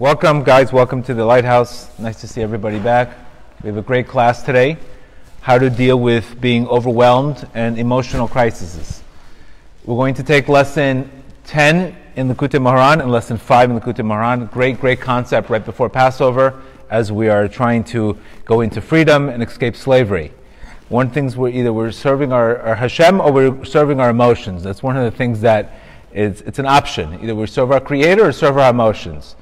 Welcome, guys. Welcome to the Lighthouse. Nice to see everybody back. We have a great class today how to deal with being overwhelmed and emotional crises. We're going to take lesson 10 in the Likutei Moharan and lesson 5 in the Likutei Moharan. Great, great concept right before Passover as we are trying to go into freedom and escape slavery. One thing's we're either we're serving our, our Hashem or we're serving our emotions. That's one of the things that is, it's an option. Either we serve our Creator or serve our emotions.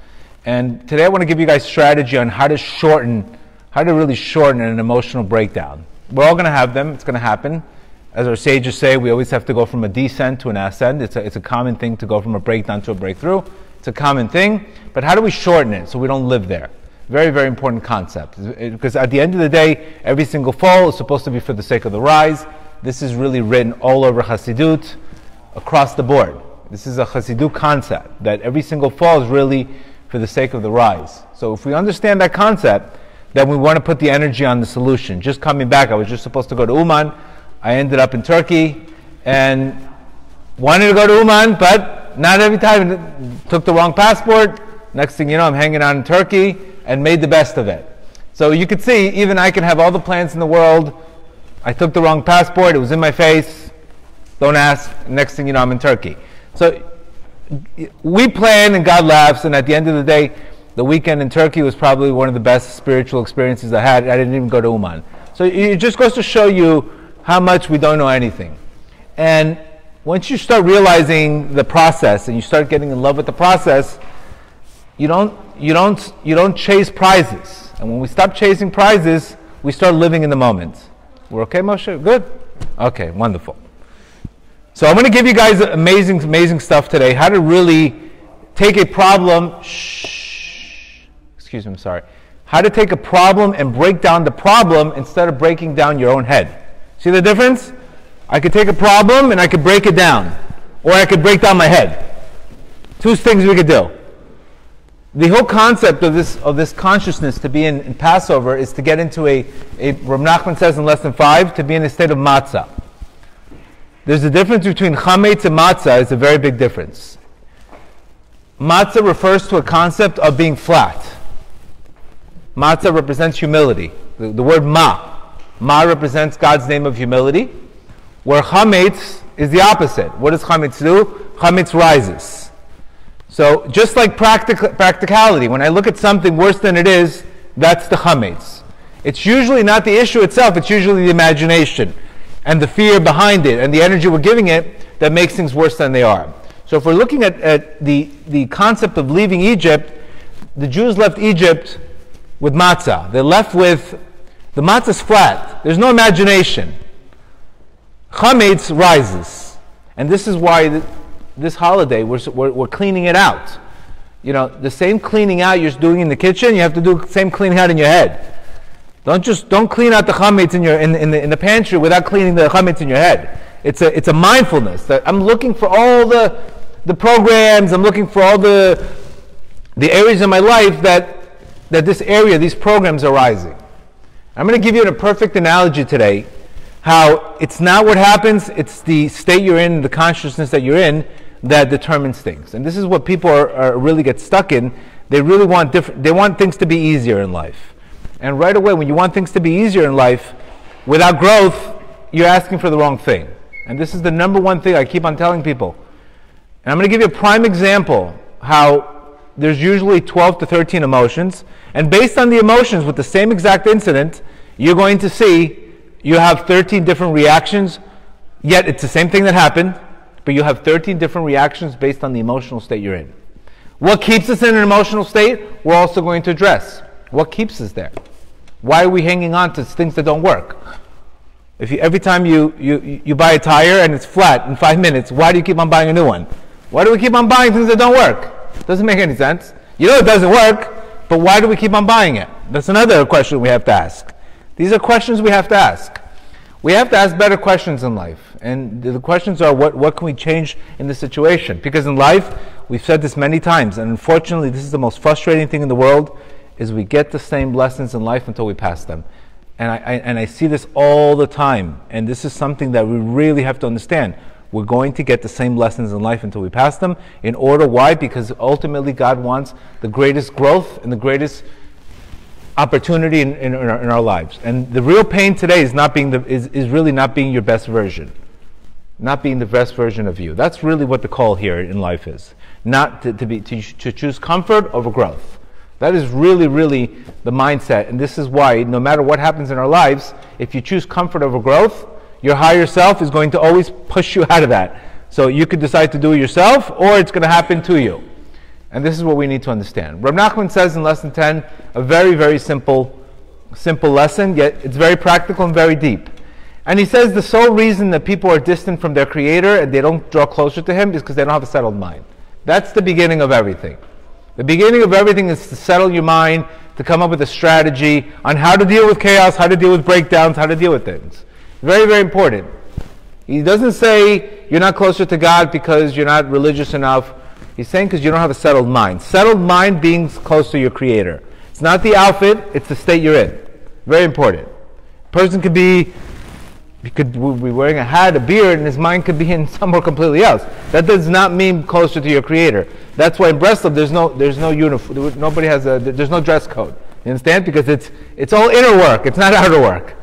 And today I want to give you guys strategy on how to shorten, how to really shorten an emotional breakdown. We're all going to have them. It's going to happen. As our sages say, we always have to go from a descent to an ascent. It's a, it's a common thing to go from a breakdown to a breakthrough. It's a common thing. But how do we shorten it so we don't live there? Very, very important concept. Because at the end of the day, every single fall is supposed to be for the sake of the rise. This is really written all over Hasidut, across the board. This is a Hasidut concept that every single fall is really for the sake of the rise. So if we understand that concept, then we want to put the energy on the solution. Just coming back, I was just supposed to go to Uman. I ended up in Turkey and wanted to go to Uman, but not every time. Took the wrong passport. Next thing you know, I'm hanging out in Turkey and made the best of it. So you could see, even I can have all the plans in the world. I took the wrong passport. It was in my face. Don't ask. Next thing you know, I'm in Turkey. So we plan and God laughs, and at the end of the day, the weekend in Turkey was probably one of the best spiritual experiences I had. I didn't even go to Uman. So it just goes to show you how much we don't know anything. And once you start realizing the process and you start getting in love with the process, you don't, you don't, you don't chase prizes. And when we stop chasing prizes, we start living in the moment. We're okay, Moshe? Good? Okay, wonderful. So I'm going to give you guys amazing, amazing stuff today. How to really take a problem. Shh. Excuse me. I'm sorry. How to take a problem and break down the problem instead of breaking down your own head. See the difference? I could take a problem and I could break it down, or I could break down my head. Two things we could do. The whole concept of this of this consciousness to be in, in Passover is to get into a, a Rav Nachman says in lesson five to be in a state of matzah. There's a difference between chametz and matzah. It's a very big difference. Matzah refers to a concept of being flat. Matzah represents humility. The, the word ma. Ma represents God's name of humility. Where chametz is the opposite. What does chametz do? Chametz rises. So just like practic- practicality, when I look at something worse than it is, that's the chametz. It's usually not the issue itself, it's usually the imagination and the fear behind it and the energy we're giving it that makes things worse than they are. So if we're looking at, at the, the concept of leaving Egypt, the Jews left Egypt with matzah. They left with the matzah's flat. There's no imagination. Chametz rises. And this is why th- this holiday we're, we're, we're cleaning it out. You know, the same cleaning out you're doing in the kitchen, you have to do the same cleaning out in your head. Don't just don't clean out the chametz in your in, in, the, in the pantry without cleaning the chametz in your head. It's a it's a mindfulness that I'm looking for all the the programs. I'm looking for all the the areas in my life that that this area, these programs are rising. I'm going to give you a perfect analogy today. How it's not what happens; it's the state you're in, the consciousness that you're in, that determines things. And this is what people are, are really get stuck in. They really want different. They want things to be easier in life. And right away, when you want things to be easier in life, without growth, you're asking for the wrong thing. And this is the number one thing I keep on telling people. And I'm going to give you a prime example how there's usually 12 to 13 emotions. And based on the emotions with the same exact incident, you're going to see you have 13 different reactions, yet it's the same thing that happened, but you have 13 different reactions based on the emotional state you're in. What keeps us in an emotional state, we're also going to address. What keeps us there? Why are we hanging on to things that don't work? If you, every time you, you, you buy a tire and it's flat in five minutes, why do you keep on buying a new one? Why do we keep on buying things that don't work? Doesn't make any sense. You know it doesn't work, but why do we keep on buying it? That's another question we have to ask. These are questions we have to ask. We have to ask better questions in life. And the questions are what, what can we change in the situation? Because in life, we've said this many times, and unfortunately, this is the most frustrating thing in the world is we get the same lessons in life until we pass them. And I, I, and I see this all the time. And this is something that we really have to understand. We're going to get the same lessons in life until we pass them. In order, why? Because ultimately God wants the greatest growth and the greatest opportunity in, in, in, our, in our, lives. And the real pain today is not being the, is, is really not being your best version. Not being the best version of you. That's really what the call here in life is. Not to, to be to, to choose comfort over growth. That is really, really the mindset. And this is why, no matter what happens in our lives, if you choose comfort over growth, your higher self is going to always push you out of that. So you could decide to do it yourself, or it's going to happen to you. And this is what we need to understand. Rab Nachman says in lesson 10 a very, very simple, simple lesson, yet it's very practical and very deep. And he says the sole reason that people are distant from their Creator and they don't draw closer to Him is because they don't have a settled mind. That's the beginning of everything. The beginning of everything is to settle your mind, to come up with a strategy on how to deal with chaos, how to deal with breakdowns, how to deal with things. Very, very important. He doesn't say you're not closer to God because you're not religious enough. He's saying because you don't have a settled mind. Settled mind being close to your Creator. It's not the outfit, it's the state you're in. Very important. Person could be he could be wearing a hat, a beard, and his mind could be in somewhere completely else. That does not mean closer to your Creator. That's why in Breslov there's no there's no uniform. Nobody has a there's no dress code. You understand? Because it's it's all inner work. It's not outer work.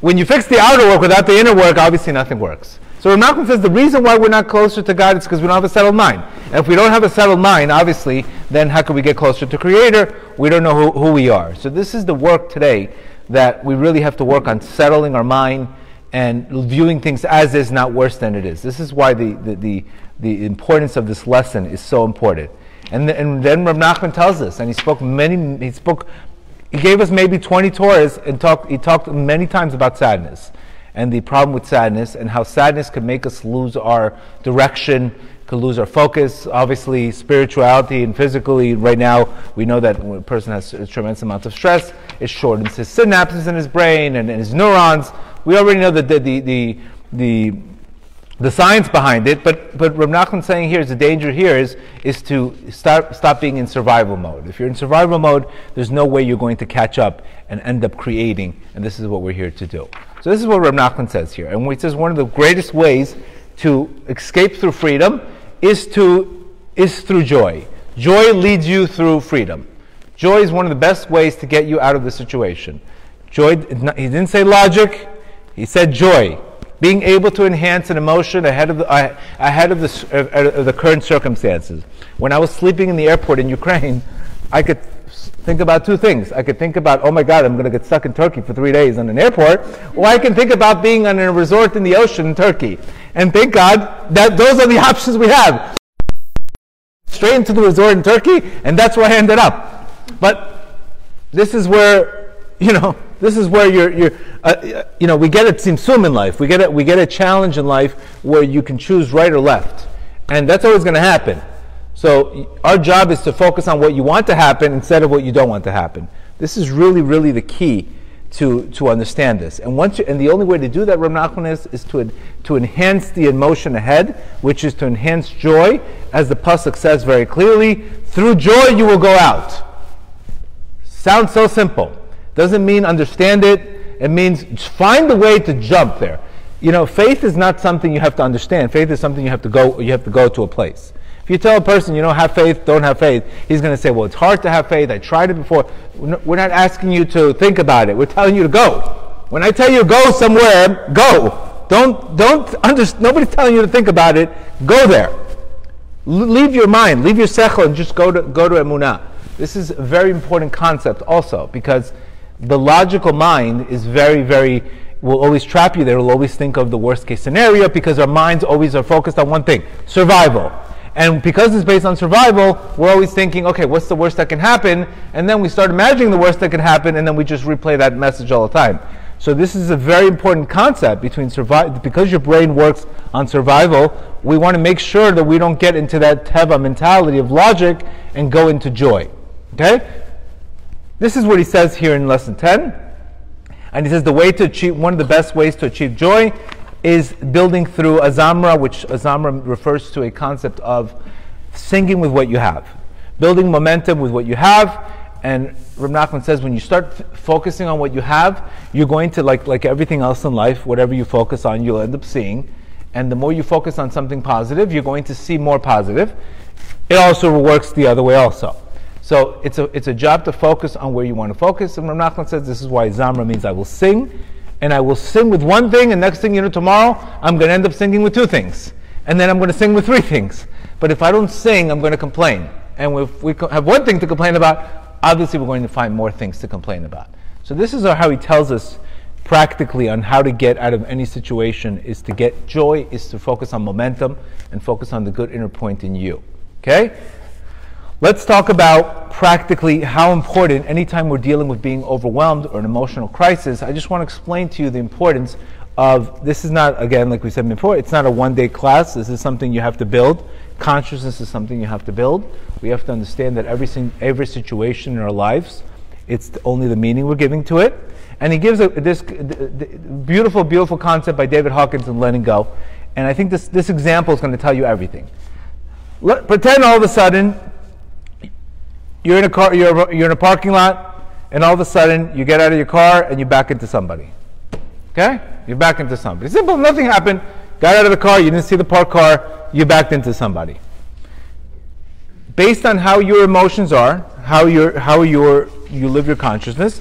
When you fix the outer work without the inner work, obviously nothing works. So Nachman says the reason why we're not closer to God is because we don't have a settled mind. And if we don't have a settled mind, obviously, then how can we get closer to Creator? We don't know who, who we are. So this is the work today that we really have to work on settling our mind and viewing things as is, not worse than it is. This is why the, the, the, the importance of this lesson is so important. And, and then Rav Nachman tells us, and he spoke many, he spoke, he gave us maybe 20 Torahs and talked, he talked many times about sadness and the problem with sadness and how sadness can make us lose our direction, could lose our focus. Obviously, spirituality and physically, right now, we know that when a person has a tremendous amount of stress, it shortens his synapses in his brain and, and his neurons. We already know that the, the, the, the, the science behind it, but, but Rab Nachman saying here is the danger here is, is to start, stop being in survival mode. If you're in survival mode, there's no way you're going to catch up and end up creating, and this is what we're here to do. So this is what Rab Nachman says here. And he says one of the greatest ways to escape through freedom is to is through joy. Joy leads you through freedom. Joy is one of the best ways to get you out of the situation. Joy, he didn't say logic, he said joy. Being able to enhance an emotion ahead of the, uh, ahead of the, uh, of the current circumstances. When I was sleeping in the airport in Ukraine, I could think about two things. I could think about, oh my God, I'm going to get stuck in Turkey for three days on an airport, or I can think about being on a resort in the ocean in Turkey. And thank God that those are the options we have. Straight into the resort in Turkey, and that's where I ended up. But this is where, you know, this is where you're, you're uh, you know, we get a tzimtzum in life. We get a, we get a challenge in life where you can choose right or left. And that's always going to happen. So our job is to focus on what you want to happen instead of what you don't want to happen. This is really, really the key to, to understand this. And once you, and the only way to do that, Rav Nachman is, is to, to enhance the emotion ahead, which is to enhance joy, as the pasuk says very clearly. Through joy you will go out. Sounds so simple. Doesn't mean understand it. It means find the way to jump there. You know, faith is not something you have to understand. Faith is something you have to go. You have to go to a place. If you tell a person, you don't have faith, don't have faith, he's going to say, well, it's hard to have faith. I tried it before. We're not asking you to think about it. We're telling you to go. When I tell you go somewhere, go. Don't, don't, under, nobody's telling you to think about it. Go there. Leave your mind, leave your sechel, and just go to, go to emunah. This is a very important concept also because the logical mind is very, very, will always trap you there, will always think of the worst case scenario because our minds always are focused on one thing survival. And because it's based on survival, we're always thinking, okay, what's the worst that can happen? And then we start imagining the worst that can happen, and then we just replay that message all the time. So this is a very important concept between survival, because your brain works on survival, we want to make sure that we don't get into that teva mentality of logic and go into joy. Okay? This is what he says here in lesson 10. And he says the way to achieve, one of the best ways to achieve joy is building through azamra, which azamra refers to a concept of singing with what you have, building momentum with what you have. And Reb Nachman says when you start f- focusing on what you have, you're going to, like, like everything else in life, whatever you focus on, you'll end up seeing. And the more you focus on something positive, you're going to see more positive. It also works the other way also. So it's a, it's a job to focus on where you want to focus. And Rav Nachman says this is why Zamra means I will sing. And I will sing with one thing, and next thing you know, tomorrow, I'm going to end up singing with two things. And then I'm going to sing with three things. But if I don't sing, I'm going to complain. And if we have one thing to complain about, obviously we're going to find more things to complain about. So this is how he tells us practically on how to get out of any situation is to get joy, is to focus on momentum and focus on the good inner point in you. Okay? Let's talk about practically how important, anytime we're dealing with being overwhelmed or an emotional crisis, I just want to explain to you the importance of this is not, again, like we said before, it's not a one day class. This is something you have to build. Consciousness is something you have to build. We have to understand that every, every situation in our lives, it's only the meaning we're giving to it. And he gives a, this beautiful, beautiful concept by David Hawkins in Letting Go. And I think this, this example is going to tell you everything. Let, pretend all of a sudden you're in a car, you're, you're in a parking lot, and all of a sudden you get out of your car and you back into somebody. Okay? You back into somebody. Simple, nothing happened. Got out of the car, you didn't see the parked car, you backed into somebody. Based on how your emotions are, how your how your you live your consciousness,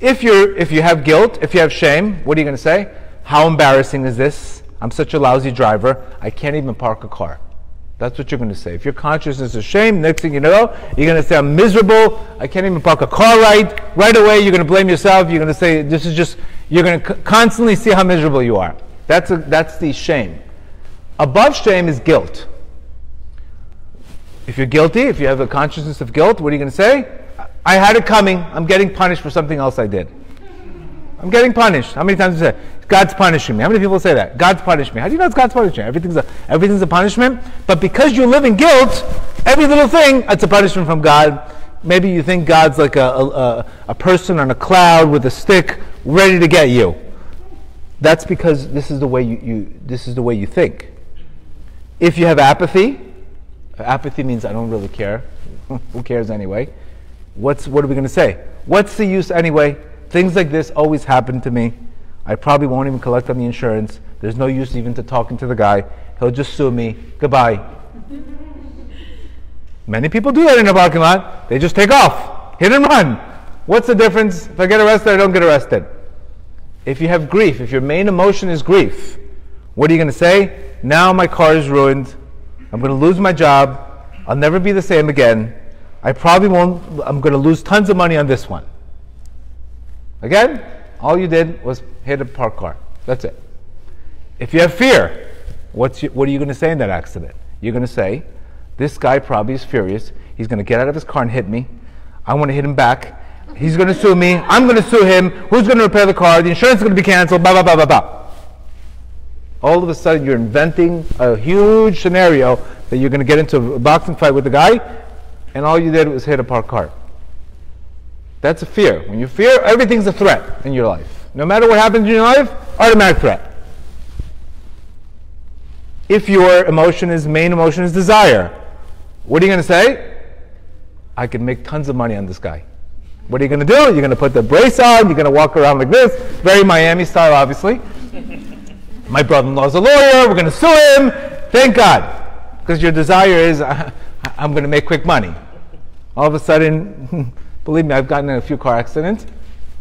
if you're if you have guilt, if you have shame, what are you going to say? How embarrassing is this? I'm such a lousy driver. I can't even park a car. That's what you're going to say. If your consciousness is shame, next thing you know, you're going to say, I'm miserable. I can't even park a car right. Right away, you're going to blame yourself. You're going to say, this is just, you're going to constantly see how miserable you are. That's, a, that's the shame. Above shame is guilt. If you're guilty, if you have a consciousness of guilt, what are you going to say? I had it coming. I'm getting punished for something else I did. I'm getting punished. How many times do you say, God's punishing me? How many people say that? God's punished me. How do you know it's God's punishing? Everything's a, everything's a punishment. But because you live in guilt, every little thing, it's a punishment from God. Maybe you think God's like a, a, a person on a cloud with a stick ready to get you. That's because this is the way you, you this is the way you think. If you have apathy, apathy means I don't really care. Who cares anyway? What's what are we going to say? What's the use anyway? Things like this always happen to me. I probably won't even collect on the insurance. There's no use even to talking to the guy. He'll just sue me. Goodbye. Many people do that in a parking lot. They just take off, hit and run. What's the difference? If I get arrested, I don't get arrested. If you have grief, if your main emotion is grief, what are you going to say? Now my car is ruined. I'm going to lose my job. I'll never be the same again. I probably won't, I'm going to lose tons of money on this one. Again, all you did was hit a parked car. That's it. If you have fear, what's you, what are you going to say in that accident? You're going to say, this guy probably is furious. He's going to get out of his car and hit me. I want to hit him back. He's going to sue me. I'm going to sue him. Who's going to repair the car? The insurance is going to be canceled. Blah, blah, blah, blah, blah. All of a sudden, you're inventing a huge scenario that you're going to get into a boxing fight with the guy, and all you did was hit a parked car. That's a fear. When you fear, everything's a threat in your life. No matter what happens in your life, automatic threat. If your emotion is main emotion is desire, what are you going to say? I can make tons of money on this guy. What are you going to do? You're going to put the brace on. You're going to walk around like this, very Miami style, obviously. My brother-in-law's a lawyer. We're going to sue him. Thank God, because your desire is I'm going to make quick money. All of a sudden. Believe me, I've gotten in a few car accidents.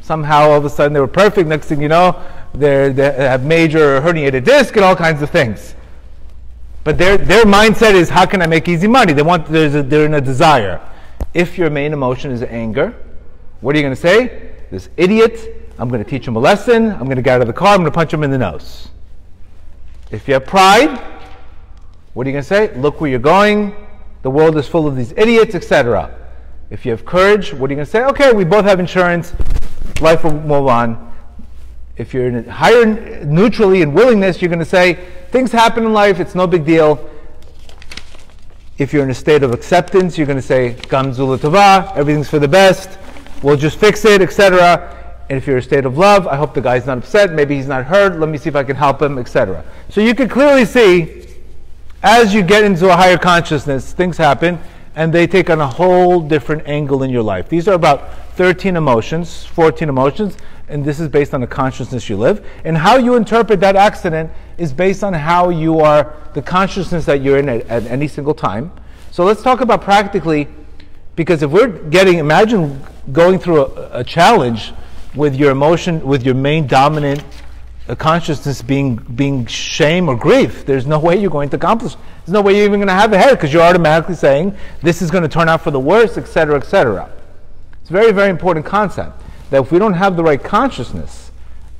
Somehow, all of a sudden, they were perfect. Next thing you know, they have major herniated disc and all kinds of things. But their, their mindset is, how can I make easy money? They want, there's a, they're in a desire. If your main emotion is anger, what are you going to say? This idiot, I'm going to teach him a lesson. I'm going to get out of the car. I'm going to punch him in the nose. If you have pride, what are you going to say? Look where you're going. The world is full of these idiots, etc. If you have courage, what are you going to say? Okay, we both have insurance. Life will move on. If you're in higher neutrally in willingness, you're going to say things happen in life. It's no big deal. If you're in a state of acceptance, you're going to say Gam zu l'tova everything's for the best. We'll just fix it, etc. And if you're in a state of love, I hope the guy's not upset. Maybe he's not hurt. Let me see if I can help him, etc. So you can clearly see, as you get into a higher consciousness, things happen and they take on a whole different angle in your life. These are about 13 emotions, 14 emotions, and this is based on the consciousness you live. And how you interpret that accident is based on how you are, the consciousness that you're in at, at any single time. So let's talk about practically, because if we're getting, imagine going through a, a challenge with your emotion, with your main dominant uh, consciousness being being shame or grief. There's no way you're going to accomplish. There's no way you're even going to have a head because you're automatically saying this is going to turn out for the worst, etc., etc. It's a very, very important concept that if we don't have the right consciousness,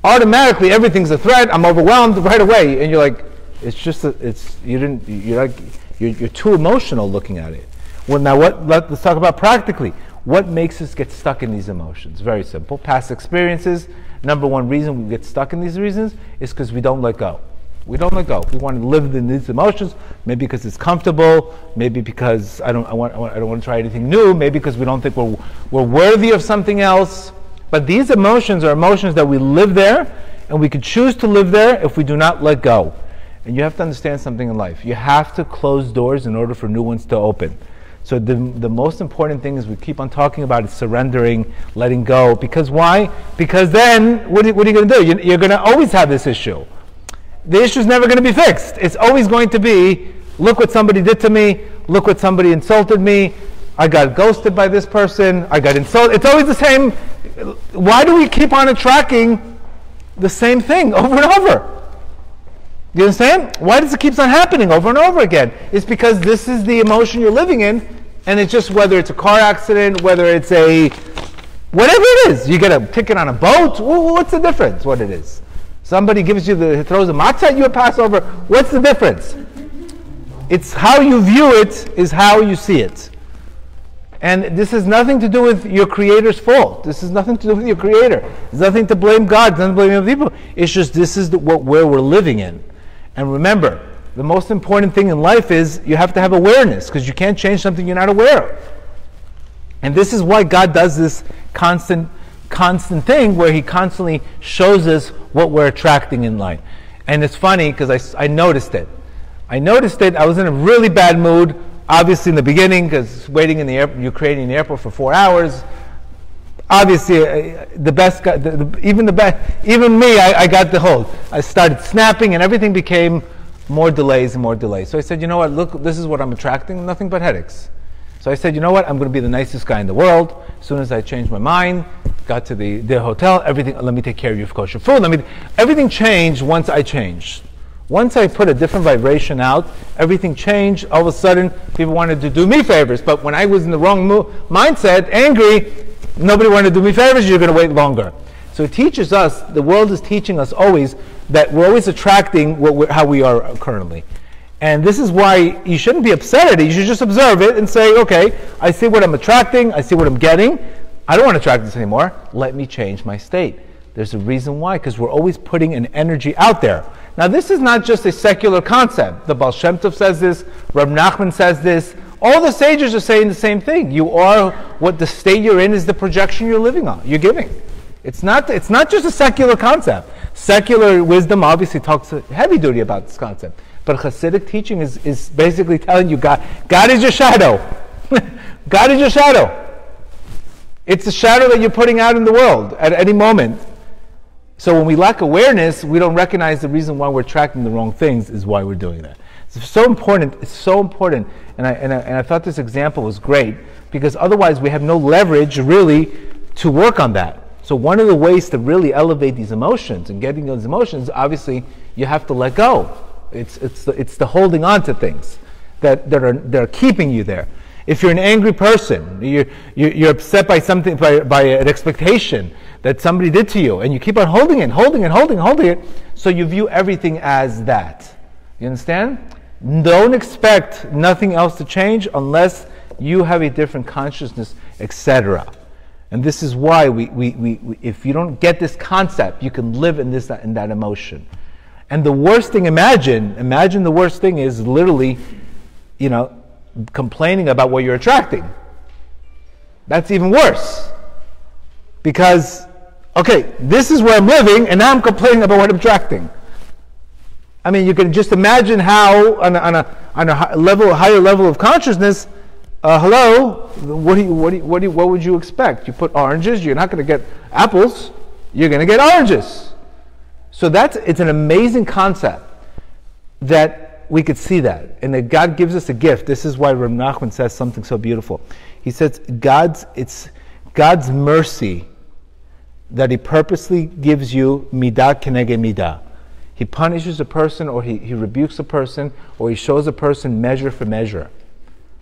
automatically everything's a threat. I'm overwhelmed right away, and you're like, it's just a, it's you didn't you're like you're, you're too emotional looking at it. Well, now what? Let, let's talk about practically. What makes us get stuck in these emotions? Very simple. Past experiences. Number one reason we get stuck in these reasons is because we don't let go. We don't let go. We want to live in these emotions, maybe because it's comfortable, maybe because I don't, I, want, I don't want to try anything new, maybe because we don't think we're, we're worthy of something else. But these emotions are emotions that we live there, and we could choose to live there if we do not let go. And you have to understand something in life. You have to close doors in order for new ones to open. So the, the most important thing is we keep on talking about is surrendering, letting go. Because why? Because then, what are, what are you going to do? You're, you're going to always have this issue. The issue is never going to be fixed. It's always going to be, look what somebody did to me, look what somebody insulted me, I got ghosted by this person, I got insulted. It's always the same. Why do we keep on attracting the same thing over and over? You understand? Why does it keep on happening over and over again? It's because this is the emotion you're living in, and it's just whether it's a car accident, whether it's a whatever it is. You get a ticket on a boat. What's the difference? What it is? Somebody gives you the throws a matzah at you at Passover. What's the difference? It's how you view it is how you see it. And this has nothing to do with your creator's fault. This has nothing to do with your creator. There's nothing to blame God. Nothing to blame other people. It's just this is the, what, where we're living in. And remember, the most important thing in life is you have to have awareness because you can't change something you're not aware of. And this is why God does this constant, constant thing where He constantly shows us what we're attracting in life. And it's funny because I, I noticed it. I noticed it. I was in a really bad mood, obviously in the beginning, because waiting in the air, Ukrainian airport for four hours. Obviously, the best, guy, the, the, even the best, even me, I, I got the hold. I started snapping, and everything became more delays and more delays. So I said, you know what, look, this is what I'm attracting, nothing but headaches. So I said, you know what, I'm going to be the nicest guy in the world. As soon as I changed my mind, got to the, the hotel, everything, let me take care of you of course your kosher food. Let me, everything changed once I changed. Once I put a different vibration out, everything changed. All of a sudden, people wanted to do me favors. But when I was in the wrong mo- mindset, angry, nobody wanted to do me favors, you're going to wait longer. So it teaches us, the world is teaching us always that we're always attracting how we are currently. And this is why you shouldn't be upset at it. You should just observe it and say, okay, I see what I'm attracting, I see what I'm getting. I don't want to attract this anymore. Let me change my state. There's a reason why, because we're always putting an energy out there. Now, this is not just a secular concept. The Baal Shem Tov says this, Rab Nachman says this, all the sages are saying the same thing. You are what the state you're in is the projection you're living on, you're giving. It's not, it's not just a secular concept. Secular wisdom obviously talks heavy duty about this concept. But Hasidic teaching is, is basically telling you God, God is your shadow. God is your shadow. It's a shadow that you're putting out in the world at any moment. So when we lack awareness, we don't recognize the reason why we're attracting the wrong things is why we're doing that. It's so important. It's so important. And I, and I, and I thought this example was great because otherwise we have no leverage really to work on that. So one of the ways to really elevate these emotions and getting those emotions, obviously, you have to let go. It's, it's, the, it's the holding on to things that, that, are, that are keeping you there. If you're an angry person, you're, you're upset by something, by, by an expectation that somebody did to you, and you keep on holding it, holding it, holding holding it, so you view everything as that. You understand? Don't expect nothing else to change unless you have a different consciousness, etc. And this is why we, we, we, we, if you don't get this concept, you can live in this in that emotion. And the worst thing, imagine, imagine the worst thing is literally, you know, complaining about what you're attracting. That's even worse. Because, okay, this is where I'm living, and now I'm complaining about what I'm attracting. I mean, you can just imagine how, on a, on a, on a level, higher level of consciousness, uh, hello, what, do you, what, do you, what, do you, what would you expect? You put oranges, you're not going to get apples, you're going to get oranges. So that's, it's an amazing concept. that we could see that, and that God gives us a gift. This is why Rav Nachman says something so beautiful. He says, God's, it's God's mercy that He purposely gives you midah keneged midah. He punishes a person, or he, he rebukes a person, or He shows a person measure for measure.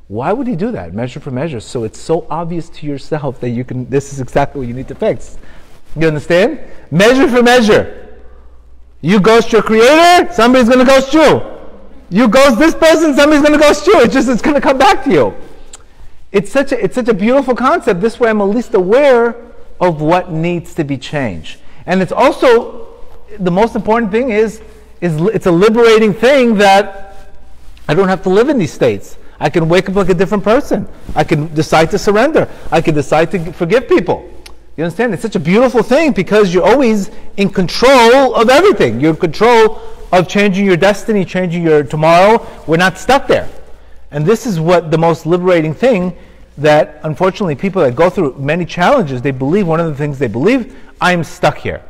Why would He do that, measure for measure? So it's so obvious to yourself that you can, this is exactly what you need to fix. You understand? Measure for measure. You ghost your creator, somebody's going to ghost you. You ghost this person, somebody's going to ghost you. It's just, it's going to come back to you. It's such, a, it's such a beautiful concept. This way I'm at least aware of what needs to be changed. And it's also, the most important thing is, is it's a liberating thing that I don't have to live in these states. I can wake up like a different person. I can decide to surrender. I can decide to forgive people. You understand? It's such a beautiful thing because you're always in control of everything. You're in control of changing your destiny, changing your tomorrow. We're not stuck there. And this is what the most liberating thing that unfortunately people that go through many challenges, they believe one of the things they believe, I'm stuck here.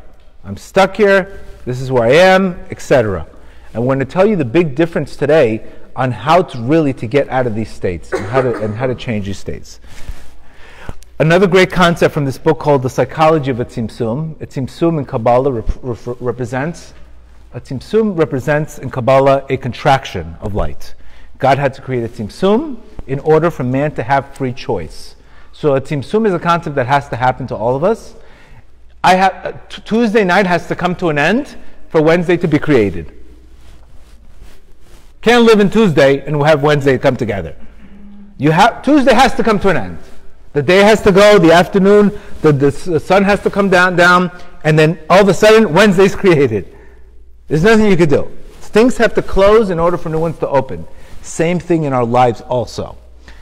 I'm stuck here, this is where I am, etc. And we're going to tell you the big difference today on how to really to get out of these states and how to, and how to change these states. Another great concept from this book called The Psychology of a Tzimtzum. A Tzimtzum in Kabbalah rep- rep- represents, represents in Kabbalah a contraction of light. God had to create a Tzimtzum in order for man to have free choice. So a Tzimtzum is a concept that has to happen to all of us. I have, t- Tuesday night has to come to an end for Wednesday to be created. Can't live in Tuesday and we'll have Wednesday come together. You have, Tuesday has to come to an end. The day has to go, the afternoon, the, the, the sun has to come down, down, and then all of a sudden, Wednesday's created. There's nothing you could do. Things have to close in order for new ones to open. Same thing in our lives also.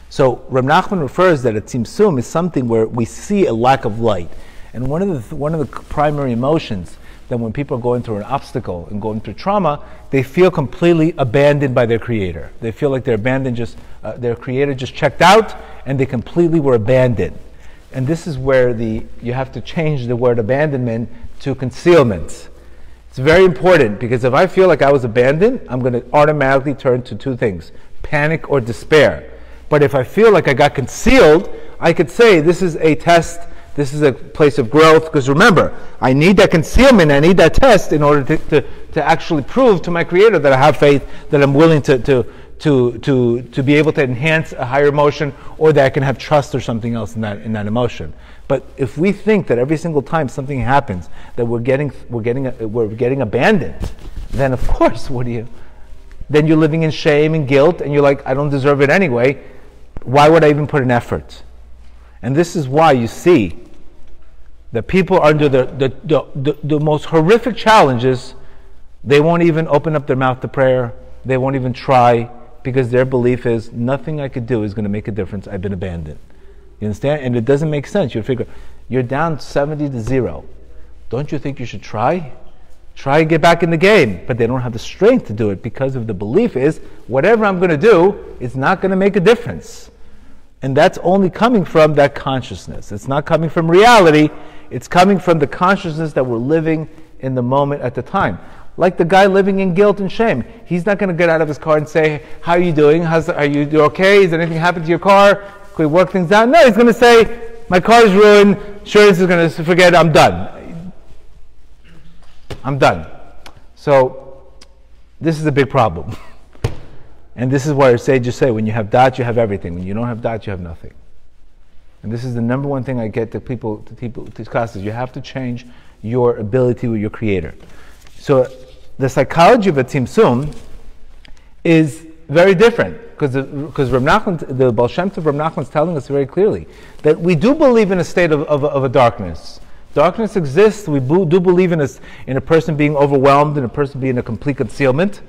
So Rab Nachman refers that a tzimtzum is something where we see a lack of light. And one of the, one of the primary emotions that when people are going through an obstacle and going through trauma, they feel completely abandoned by their creator. They feel like they're abandoned, just uh, their creator just checked out, and they completely were abandoned. And this is where the you have to change the word abandonment to concealment. It's very important because if I feel like I was abandoned, I'm going to automatically turn to two things panic or despair. But if I feel like I got concealed, I could say this is a test, this is a place of growth. Because remember, I need that concealment, I need that test in order to, to, to actually prove to my Creator that I have faith, that I'm willing to, to, to, to, to be able to enhance a higher emotion or that I can have trust or something else in that, in that emotion. But if we think that every single time something happens that we're getting, we're getting, we're getting abandoned, then of course, what do you, then you're living in shame and guilt and you're like, I don't deserve it anyway. Why would I even put an effort? And this is why you see that people are under the, the, the, the, the most horrific challenges, they won't even open up their mouth to prayer. They won't even try because their belief is nothing I could do is going to make a difference. I've been abandoned. You understand? And it doesn't make sense. You figure you're down 70 to 0. Don't you think you should try? Try and get back in the game. But they don't have the strength to do it because of the belief is whatever I'm going to do, it's not going to make a difference. And that's only coming from that consciousness. It's not coming from reality. It's coming from the consciousness that we're living in the moment at the time. Like the guy living in guilt and shame. He's not going to get out of his car and say, How are you doing? How's, are you okay? Has anything happened to your car? Can we work things out? No, he's going to say, My car is ruined. Insurance is going to forget I'm done. I'm done. So, this is a big problem. and this is why our sages say when you have that, you have everything. When you don't have that, you have nothing. And this is the number one thing I get to people to people to classes. You have to change your ability with your creator. So the psychology of a tzimtzum is very different because because Rav Nachman, the Baal Shem Tov Rav Nachman is telling us very clearly that we do believe in a state of, of, of a darkness. Darkness exists. We do believe in a, in a person being overwhelmed and a person being in a complete concealment.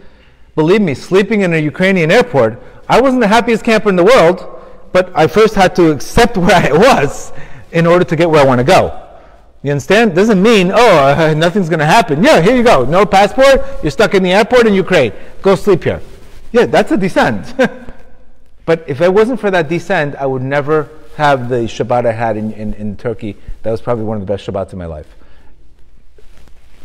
Believe me, sleeping in a Ukrainian airport, I wasn't the happiest camper in the world, but I first had to accept where I was in order to get where I want to go. You understand? Doesn't mean, oh, uh, nothing's going to happen. Yeah, here you go. No passport. You're stuck in the airport in Ukraine. Go sleep here. Yeah, that's a descent. but if it wasn't for that descent, I would never have the Shabbat I had in, in, in Turkey. That was probably one of the best Shabbats in my life.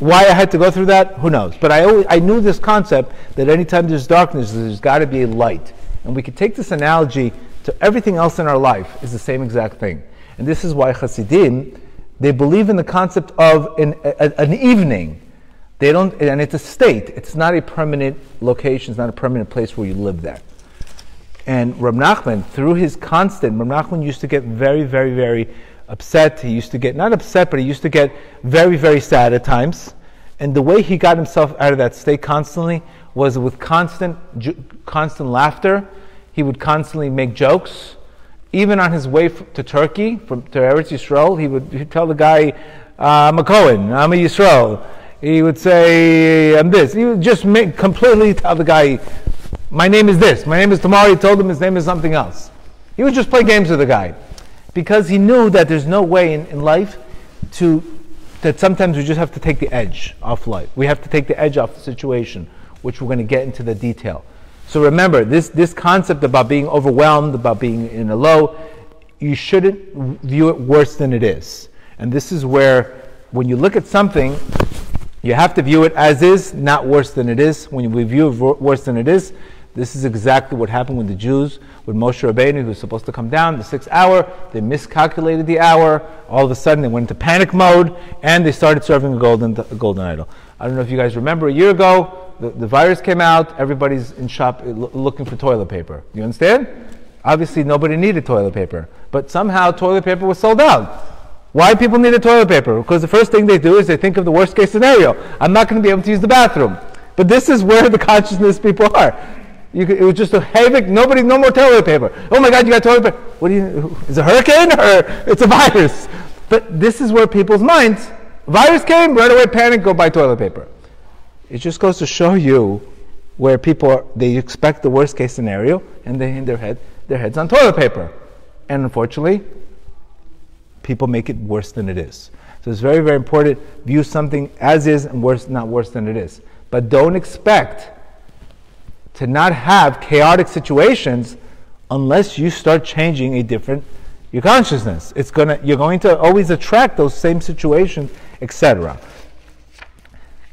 Why I had to go through that, who knows? But I, always, I knew this concept that anytime there's darkness, there's got to be a light. And we could take this analogy to everything else in our life is the same exact thing. And this is why Hasidim, they believe in the concept of an, a, an evening. They don't, and it's a state. It's not a permanent location. It's not a permanent place where you live there. And Rab Nachman, through his constant, Rab Nachman used to get very, very, very upset. He used to get, not upset, but he used to get very, very sad at times. And the way he got himself out of that state constantly was with constant, constant laughter. He would constantly make jokes. Even on his way to Turkey, from to Eretz Yisrael, he would tell the guy, I'm a Cohen, I'm a Yisrael. He would say, I'm this. He would just make, completely tell the guy, my name is this, my name is Tamar. He told him his name is something else. He would just play games with the guy because he knew that there's no way in, in life to that sometimes we just have to take the edge off life. We have to take the edge off the situation, which we're going to get into the detail. So remember, this, this concept about being overwhelmed, about being in a low, you shouldn't view it worse than it is. And this is where, when you look at something, you have to view it as is, not worse than it is. When we view it worse than it is, this is exactly what happened with the Jews, with Moshe Rabbeinu, who was supposed to come down the sixth hour. They miscalculated the hour. All of a sudden, they went into panic mode, and they started serving a golden, a golden idol. I don't know if you guys remember a year ago, the, the virus came out. Everybody's in shop uh, looking for toilet paper. You understand? Obviously, nobody needed toilet paper, but somehow toilet paper was sold out. Why people needed toilet paper? Because the first thing they do is they think of the worst case scenario. I'm not going to be able to use the bathroom. But this is where the consciousness people are. It was just a havoc. Nobody, no more toilet paper. Oh my God, you got toilet paper. What do you? Is a hurricane or it's a virus? But this is where people's minds. Virus came, right away panic, go buy toilet paper. It just goes to show you where people are, they expect the worst case scenario and they in their head their heads on toilet paper, and unfortunately, people make it worse than it is. So it's very very important. View something as is and worse, not worse than it is. But don't expect to not have chaotic situations unless you start changing a different your consciousness. It's gonna you're going to always attract those same situations, etc.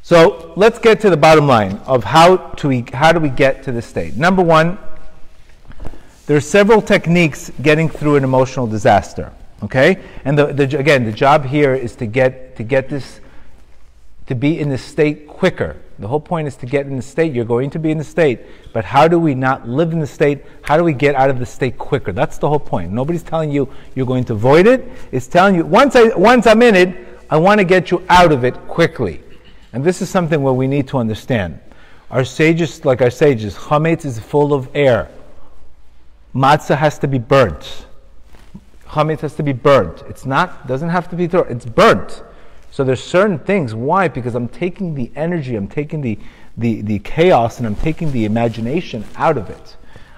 So let's get to the bottom line of how to how do we get to this state. Number one, there are several techniques getting through an emotional disaster. Okay, and the, the, again, the job here is to get to get this to be in this state quicker. The whole point is to get in the state. You're going to be in the state, but how do we not live in the state? How do we get out of the state quicker? That's the whole point. Nobody's telling you you're going to avoid it. It's telling you once I once I'm in it, I want to get you out of it quickly. And this is something where we need to understand. Our sages, like our sages, chametz is full of air. Matzah has to be burnt. Chametz has to be burnt. It's not doesn't have to be thrown. It's burnt. So there's certain things. Why? Because I'm taking the energy, I'm taking the, the, the chaos, and I'm taking the imagination out of it.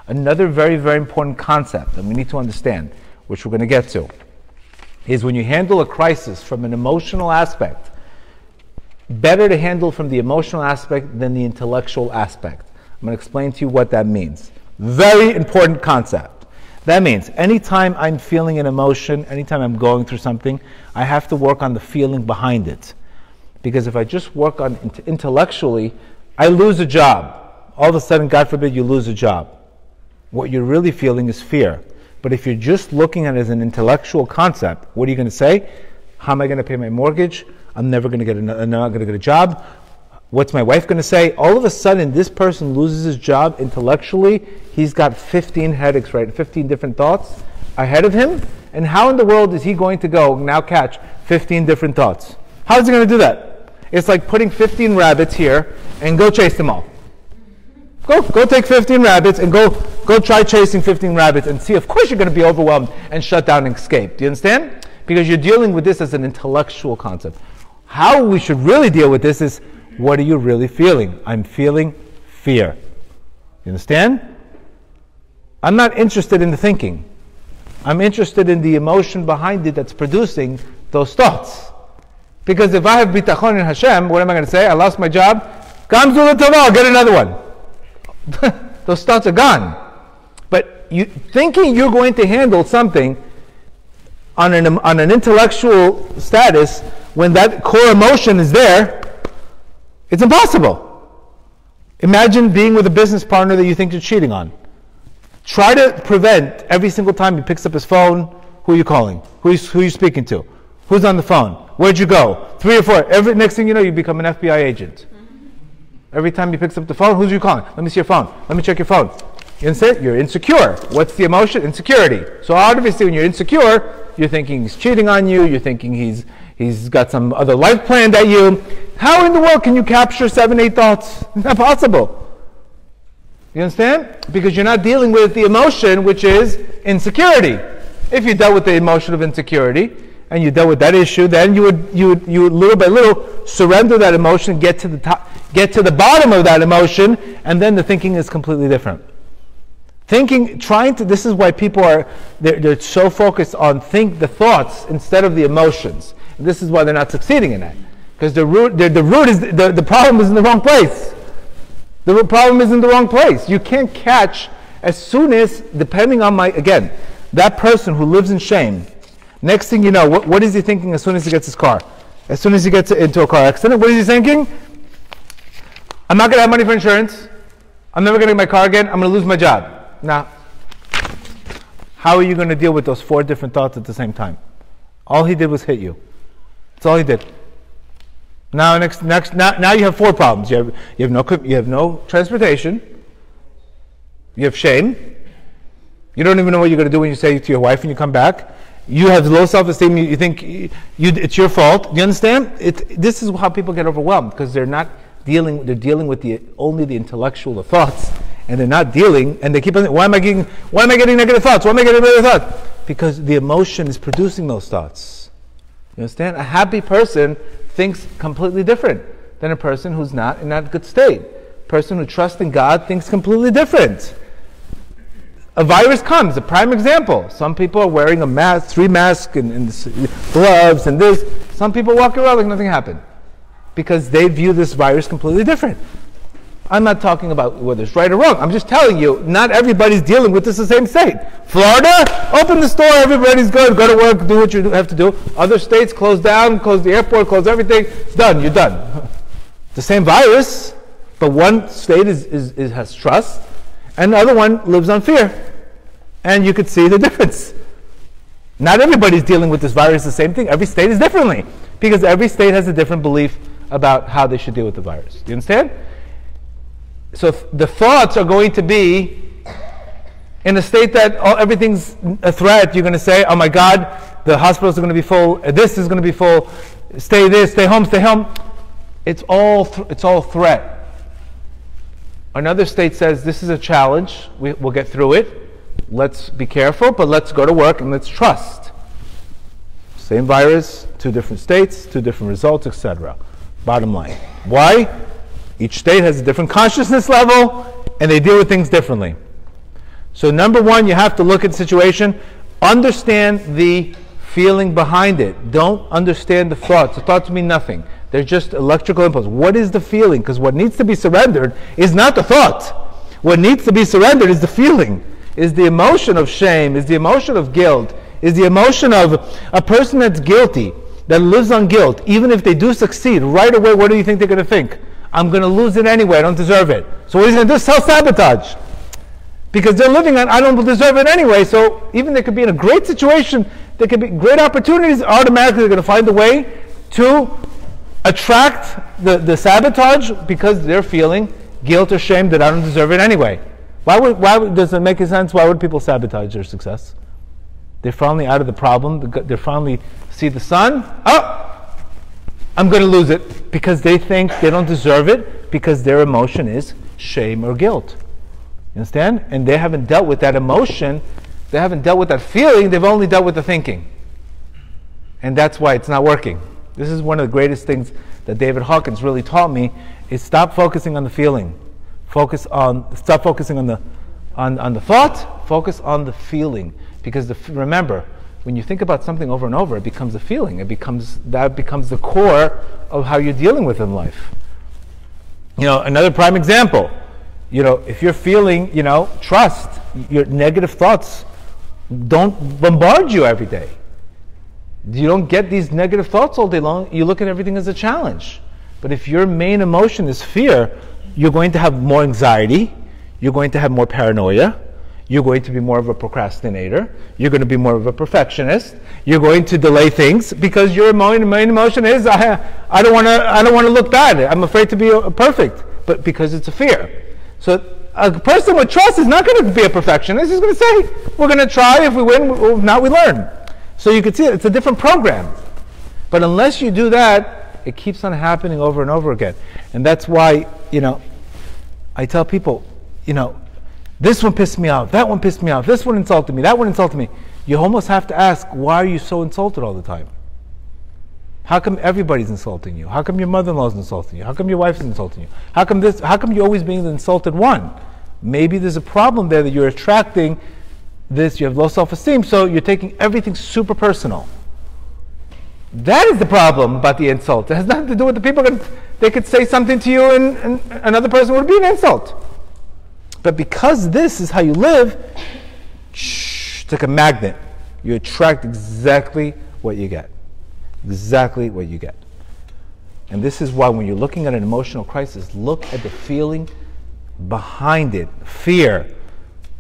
Another very, very important concept that we need to understand, which we're going to get to, is when you handle a crisis from an emotional aspect, better to handle from the emotional aspect than the intellectual aspect. I'm going to explain to you what that means. Very important concept. That means anytime I'm feeling an emotion, anytime I'm going through something, I have to work on the feeling behind it. Because if I just work on it intellectually, I lose a job. All of a sudden, God forbid, you lose a job. What you're really feeling is fear. But if you're just looking at it as an intellectual concept, what are you going to say? How am I going to pay my mortgage? I'm never going to get a, I'm not going to get a job. What's my wife going to say? All of a sudden, this person loses his job intellectually. He's got 15 headaches, right? 15 different thoughts ahead of him. And how in the world is he going to go now catch 15 different thoughts? How is he going to do that? It's like putting 15 rabbits here and go chase them all. Go, go take 15 rabbits and go, go try chasing 15 rabbits and see. Of course, you're going to be overwhelmed and shut down and escape. Do you understand? Because you're dealing with this as an intellectual concept. How we should really deal with this is what are you really feeling? I'm feeling fear. You understand? I'm not interested in the thinking. I'm interested in the emotion behind it that's producing those thoughts. Because if I have bitachon in Hashem, what am I going to say? I lost my job. Gamzul I'll get another one. those thoughts are gone. But you, thinking you're going to handle something on an, on an intellectual status when that core emotion is there, It's impossible. Imagine being with a business partner that you think you're cheating on. Try to prevent every single time he picks up his phone, who are you calling? Who you, who are you speaking to? Who's on the phone? Where'd you go? Three or four. Every next thing you know, you become an FBI agent. Every time he picks up the phone, who's you calling? Let me see your phone. Let me check your phone. You're insecure. What's the emotion? Insecurity. So obviously, when you're insecure, you're thinking he's cheating on you. You're thinking he's he's got some other life planned at you. How in the world can you capture seven, eight thoughts? Not possible. You understand? Because you're not dealing with the emotion, which is insecurity. If you dealt with the emotion of insecurity and you dealt with that issue, then you would you would you would little by little surrender that emotion, get to the top, get to the bottom of that emotion, and then the thinking is completely different. Thinking, trying to, this is why people are, they're, they're so focused on think the thoughts instead of the emotions. And this is why they're not succeeding in that. Because the root, the, the root is, the, the problem is in the wrong place. The problem is in the wrong place. You can't catch as soon as, depending on my, again, that person who lives in shame, next thing you know, what, what is he thinking as soon as he gets his car? As soon as he gets into a car accident, what is he thinking? I'm not going to have money for insurance. I'm never going to get my car again. I'm going to lose my job. Now, how are you going to deal with those four different thoughts at the same time? All he did was hit you. That's all he did. Now, next, next, now, now you have four problems. You have, you have no, you have no transportation. You have shame. You don't even know what you're going to do when you say to your wife when you come back. You have low self-esteem. You, you think you, it's your fault. You understand? It, this is how people get overwhelmed because they're not dealing. They're dealing with the only the intellectual the thoughts, and they're not dealing. And they keep on. Why am I getting? Why am I getting negative thoughts? Why am I getting negative thoughts? Because the emotion is producing those thoughts. You understand? A happy person thinks completely different than a person who's not in that good state. A person who trusts in God thinks completely different. A virus comes, a prime example. Some people are wearing a mask, three masks, and, and gloves, and this. Some people walk around like nothing happened because they view this virus completely different. I'm not talking about whether it's right or wrong. I'm just telling you, not everybody's dealing with this the same state. Florida, open the store, everybody's good, go to work, do what you have to do. Other states close down, close the airport, close everything. Done, you're done. The same virus, but one state is, is, is, has trust, and the other one lives on fear. And you could see the difference. Not everybody's dealing with this virus the same thing. Every state is differently because every state has a different belief about how they should deal with the virus. Do you understand? So the thoughts are going to be in a state that oh, everything's a threat. You're going to say, "Oh my God, the hospitals are going to be full. This is going to be full. Stay there, stay home, stay home." It's all th- it's all threat. Another state says, "This is a challenge. We, we'll get through it. Let's be careful, but let's go to work and let's trust." Same virus, two different states, two different results, etc. Bottom line. Why? Each state has a different consciousness level and they deal with things differently. So, number one, you have to look at the situation, understand the feeling behind it. Don't understand the thoughts. The thoughts mean nothing. They're just electrical impulse. What is the feeling? Because what needs to be surrendered is not the thought. What needs to be surrendered is the feeling, is the emotion of shame, is the emotion of guilt, is the emotion of a person that's guilty, that lives on guilt. Even if they do succeed, right away, what do you think they're going to think? I'm going to lose it anyway. I don't deserve it. So what he's going to do is self sabotage. Because they're living on, I don't deserve it anyway. So even they could be in a great situation, there could be great opportunities, automatically they're going to find a way to attract the, the sabotage because they're feeling guilt or shame that I don't deserve it anyway. Why would, why would, does it make sense? Why would people sabotage their success? They're finally out of the problem. They finally see the sun. Oh, I'm going to lose it because they think they don't deserve it because their emotion is shame or guilt. You understand? And they haven't dealt with that emotion, they haven't dealt with that feeling, they've only dealt with the thinking. And that's why it's not working. This is one of the greatest things that David Hawkins really taught me is stop focusing on the feeling. Focus on stop focusing on the on, on the thought, focus on the feeling. Because the, remember, when you think about something over and over, it becomes a feeling. It becomes that becomes the core of how you're dealing with in life. You know, another prime example. You know, if you're feeling, you know, trust, your negative thoughts don't bombard you every day. You don't get these negative thoughts all day long. You look at everything as a challenge. But if your main emotion is fear, you're going to have more anxiety, you're going to have more paranoia, you're going to be more of a procrastinator, you're going to be more of a perfectionist, you're going to delay things because your main, main emotion is I, I don't want to I don't want to look bad. I'm afraid to be uh, perfect, but because it's a fear. So a person with trust is not going to be a perfectionist. He's going to say, "We're going to try. If we win, if not, we learn." So you can see it, it's a different program. But unless you do that, it keeps on happening over and over again. And that's why, you know, I tell people, you know, this one pissed me off, that one pissed me off, this one insulted me, that one insulted me. You almost have to ask, why are you so insulted all the time? How come everybody's insulting you? How come your mother-in-law is insulting you? How come your wife is insulting you? How come this? How come you're always being the insulted one? Maybe there's a problem there that you're attracting this, you have low self esteem, so you're taking everything super personal. That is the problem about the insult. It has nothing to do with the people. They could say something to you, and, and another person would be an insult. But because this is how you live, it's like a magnet. You attract exactly what you get. Exactly what you get. And this is why, when you're looking at an emotional crisis, look at the feeling behind it fear,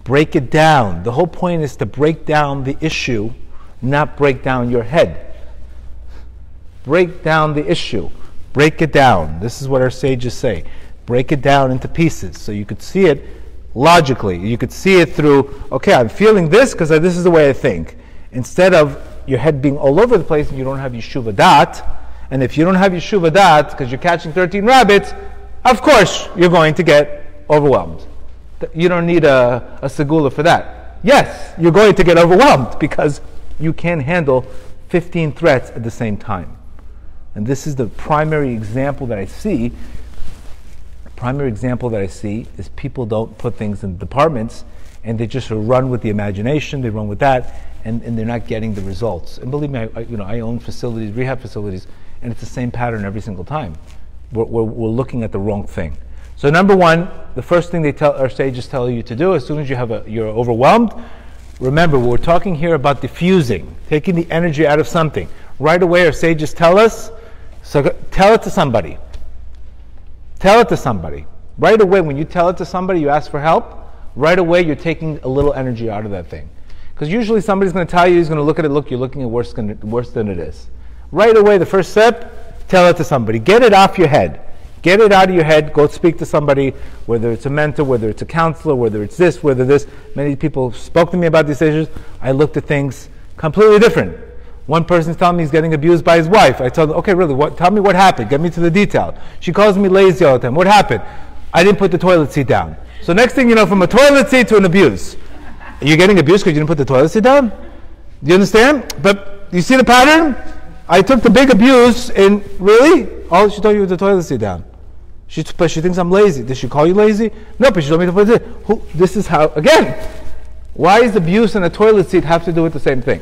break it down. The whole point is to break down the issue, not break down your head. Break down the issue. Break it down. This is what our sages say. Break it down into pieces so you could see it logically. You could see it through, okay, I'm feeling this because this is the way I think. Instead of your head being all over the place and you don't have yishuv hadaat. And if you don't have yishuv hadaat because you're catching 13 rabbits, of course you're going to get overwhelmed. You don't need a, a segula for that. Yes, you're going to get overwhelmed because you can't handle 15 threats at the same time. And this is the primary example that I see. Primary example that I see is people don't put things in departments and they just run with the imagination, they run with that, and, and they're not getting the results. And believe me, I, I, you know, I own facilities, rehab facilities, and it's the same pattern every single time. We're, we're, we're looking at the wrong thing. So number one, the first thing they tell our sages tell you to do as soon as you have a, you're overwhelmed, remember we're talking here about diffusing, taking the energy out of something. Right away, our sages tell us, so tell it to somebody. Tell it to somebody. Right away, when you tell it to somebody, you ask for help. Right away, you're taking a little energy out of that thing. Because usually somebody's going to tell you, he's going to look at it, look, you're looking at worse than, worse than it is. Right away, the first step, tell it to somebody. Get it off your head. Get it out of your head. Go speak to somebody, whether it's a mentor, whether it's a counselor, whether it's this, whether this. Many people spoke to me about these issues. I looked at things completely different. One person's telling me he's getting abused by his wife. I told him, okay, really, what, tell me what happened. Get me to the detail. She calls me lazy all the time. What happened? I didn't put the toilet seat down. So next thing you know, from a toilet seat to an abuse. You're getting abused because you didn't put the toilet seat down? Do you understand? But you see the pattern? I took the big abuse and really, all she told you was the toilet seat down. She, but she thinks I'm lazy. Did she call you lazy? No, but she told me to put it. Who, this is how, again, why does abuse and a toilet seat have to do with the same thing?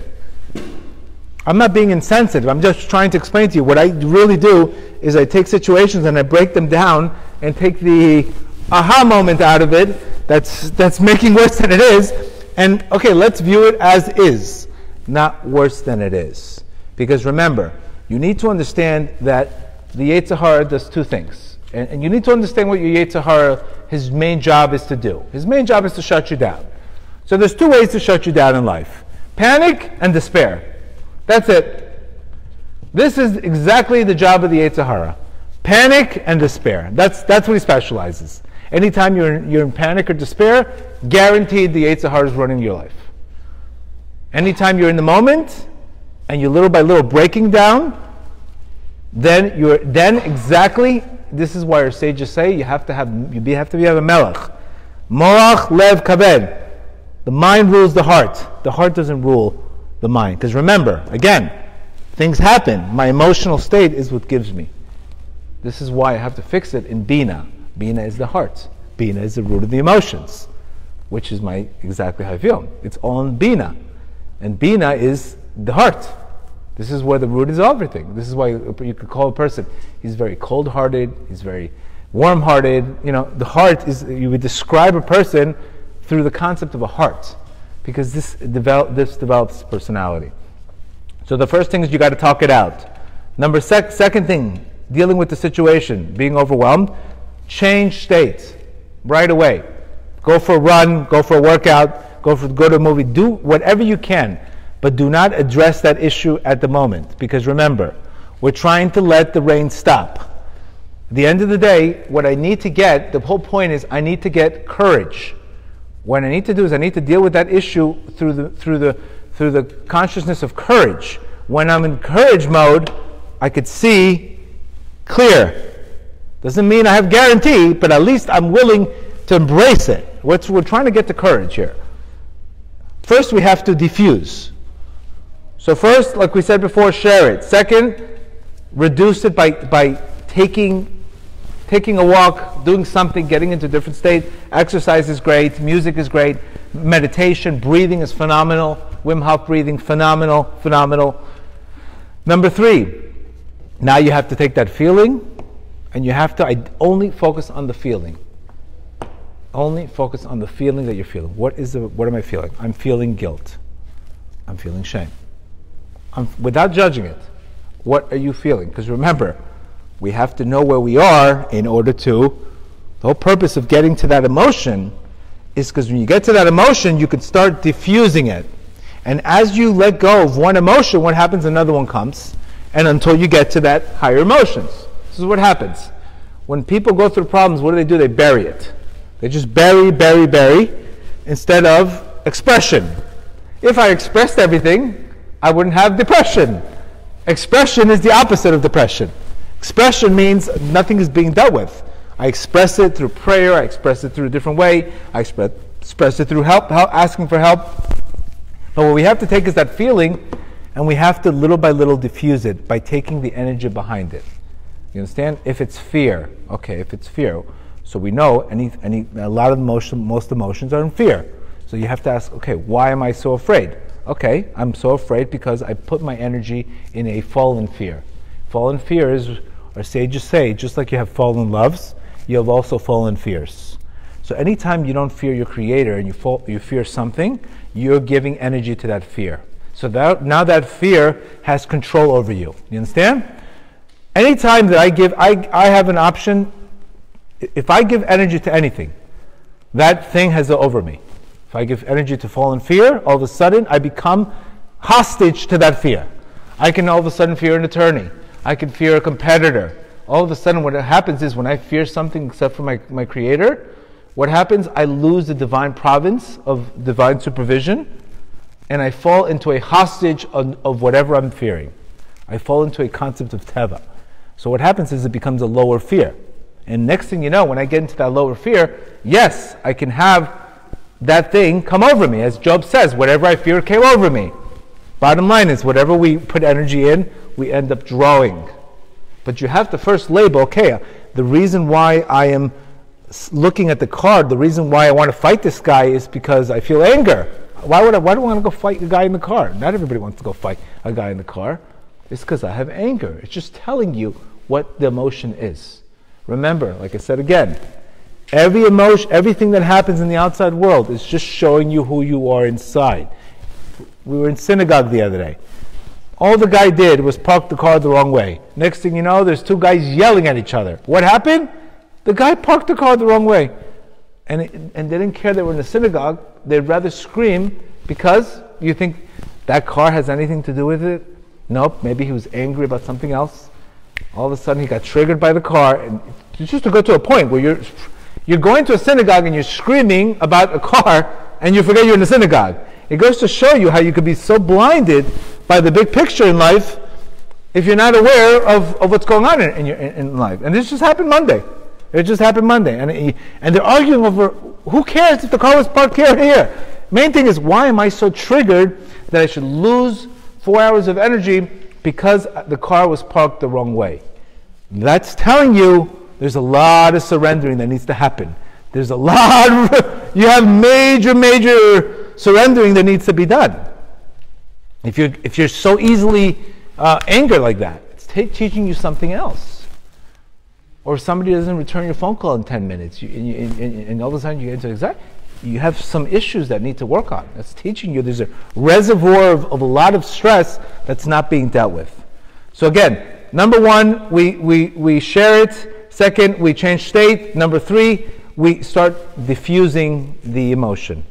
I'm not being insensitive. I'm just trying to explain to you. What I really do is I take situations and I break them down and take the aha moment out of it that's, that's making worse than it is. And okay, let's view it as is, not worse than it is. Because remember, you need to understand that the Yetzer Hara does two things. And, and you need to understand what your Yetzer Hara, his main job is to do. His main job is to shut you down. So there's two ways to shut you down in life. Panic and despair. That's it. This is exactly the job of the Yetzer Hara. Panic and despair. That's, that's what he specializes. Anytime you're in, you're in panic or despair, guaranteed the Yetzer Hara is running your life. Anytime you're in the moment and you're little by little breaking down, then you're then exactly this is why our sages say you have to have you have to be have a melech. Moach lev kabed. The mind rules the heart. The heart doesn't rule the mind. Because remember, again, things happen. My emotional state is what gives me. This is why I have to fix it in Bina. Bina is the heart. Bina is the root of the emotions, which is my exactly how I feel. It's all in Bina. And Bina is the heart. This is where the root is of everything. This is why you could call a person, he's very cold hearted, he's very warm hearted. You know, the heart is, you would describe a person through the concept of a heart, because this, this develops personality. So the first thing is you got to talk it out. Number sec- second thing, dealing with the situation, being overwhelmed, change states right away. Go for a run, go for a workout, go for go to a movie, do whatever you can, but do not address that issue at the moment because remember, we're trying to let the rain stop. At the end of the day, what I need to get, the whole point is I need to get courage. What I need to do is I need to deal with that issue through the through the through the consciousness of courage. When I'm in courage mode, I could see clear. Doesn't mean I have guarantee, but at least I'm willing to embrace it. What's, we're trying to get to courage here. First, we have to diffuse. So, first, like we said before, share it. Second, reduce it by, by taking, taking a walk, doing something, getting into a different state. Exercise is great, music is great, meditation, breathing is phenomenal. Wim Hof breathing, phenomenal, phenomenal. Number three, now you have to take that feeling and you have to only focus on the feeling. Only focus on the feeling that you're feeling. What is the, what am I feeling? I'm feeling guilt. I'm feeling shame. I'm, without judging it, what are you feeling? Because remember, we have to know where we are in order to. The whole purpose of getting to that emotion is because when you get to that emotion, you can start diffusing it. And as you let go of one emotion, what happens? Another one comes. And until you get to that higher emotions. This is what happens. When people go through problems, what do they do? They bury it. They just bury, bury, bury instead of expression. If I expressed everything, I wouldn't have depression. Expression is the opposite of depression. Expression means nothing is being dealt with. I express it through prayer, I express it through a different way, I express, express it through help, help, asking for help. But what we have to take is that feeling and we have to little by little diffuse it by taking the energy behind it. You understand? If it's fear, okay, if it's fear, so we know any, any, a lot of emotion, most emotions are in fear. So you have to ask, okay, why am I so afraid? Okay, I'm so afraid because I put my energy in a fallen fear. Fallen fears, our sages say, just like you have fallen loves, you have also fallen fears. So anytime you don't fear your creator and you, fall, you fear something, you're giving energy to that fear. So that, now that fear has control over you. You understand? Anytime that I give, I, I have an option if I give energy to anything, that thing has it over me. If I give energy to fallen fear, all of a sudden I become hostage to that fear. I can all of a sudden fear an attorney. I can fear a competitor. All of a sudden, what happens is when I fear something except for my, my creator, what happens? I lose the divine province of divine supervision and I fall into a hostage of, of whatever I'm fearing. I fall into a concept of teva. So what happens is it becomes a lower fear. And next thing you know, when I get into that lower fear, yes, I can have that thing come over me. As Job says, whatever I fear came over me. Bottom line is, whatever we put energy in, we end up drawing. But you have to first label, okay, the reason why I am looking at the card, the reason why I want to fight this guy is because I feel anger. Why would I, why do I want to go fight a guy in the car? Not everybody wants to go fight a guy in the car. It's because I have anger. It's just telling you what the emotion is. Remember, like I said again, every emotion, everything that happens in the outside world is just showing you who you are inside. We were in synagogue the other day. All the guy did was park the car the wrong way. Next thing you know, there's two guys yelling at each other. What happened? The guy parked the car the wrong way. And, and they didn't care they were in the synagogue. They'd rather scream because you think that car has anything to do with it? Nope, maybe he was angry about something else all of a sudden he got triggered by the car, and just to go to a point where you're you're going to a synagogue and you're screaming about a car, and you forget you're in the synagogue. It goes to show you how you could be so blinded by the big picture in life if you're not aware of, of what's going on in, in your in, life. And this just happened Monday. It just happened Monday, and he, and they're arguing over who cares if the car was parked here or here. Main thing is why am I so triggered that I should lose four hours of energy because the car was parked the wrong way. That's telling you there's a lot of surrendering that needs to happen. There's a lot, of, you have major, major surrendering that needs to be done. If you're, if you're so easily uh, angered like that, it's t- teaching you something else. Or if somebody doesn't return your phone call in 10 minutes, you, and, you, and, and all of a sudden you get into anxiety, you have some issues that need to work on. That's teaching you there's a reservoir of, of a lot of stress that's not being dealt with. So again, number one, we, we, we share it. Second, we change state. Number three, we start diffusing the emotion.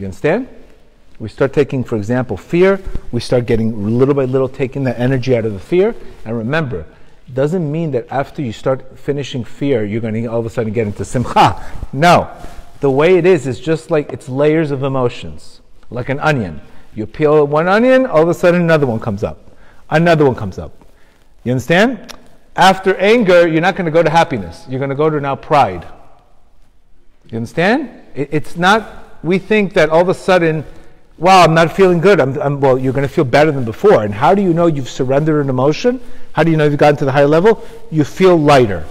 You understand? We start taking, for example, fear. We start getting little by little taking the energy out of the fear. And remember, doesn't mean that after you start finishing fear, you're going to all of a sudden get into simcha. No. The way it is is just like it's layers of emotions, like an onion. You peel one onion, all of a sudden another one comes up. Another one comes up. You understand? After anger, you're not going to go to happiness. You're going to go to now pride. You understand? It, it's not, we think that all of a sudden, wow, I'm not feeling good. I'm, I'm, well, you're going to feel better than before. And how do you know you've surrendered an emotion? How do you know you've gotten to the higher level? You feel lighter.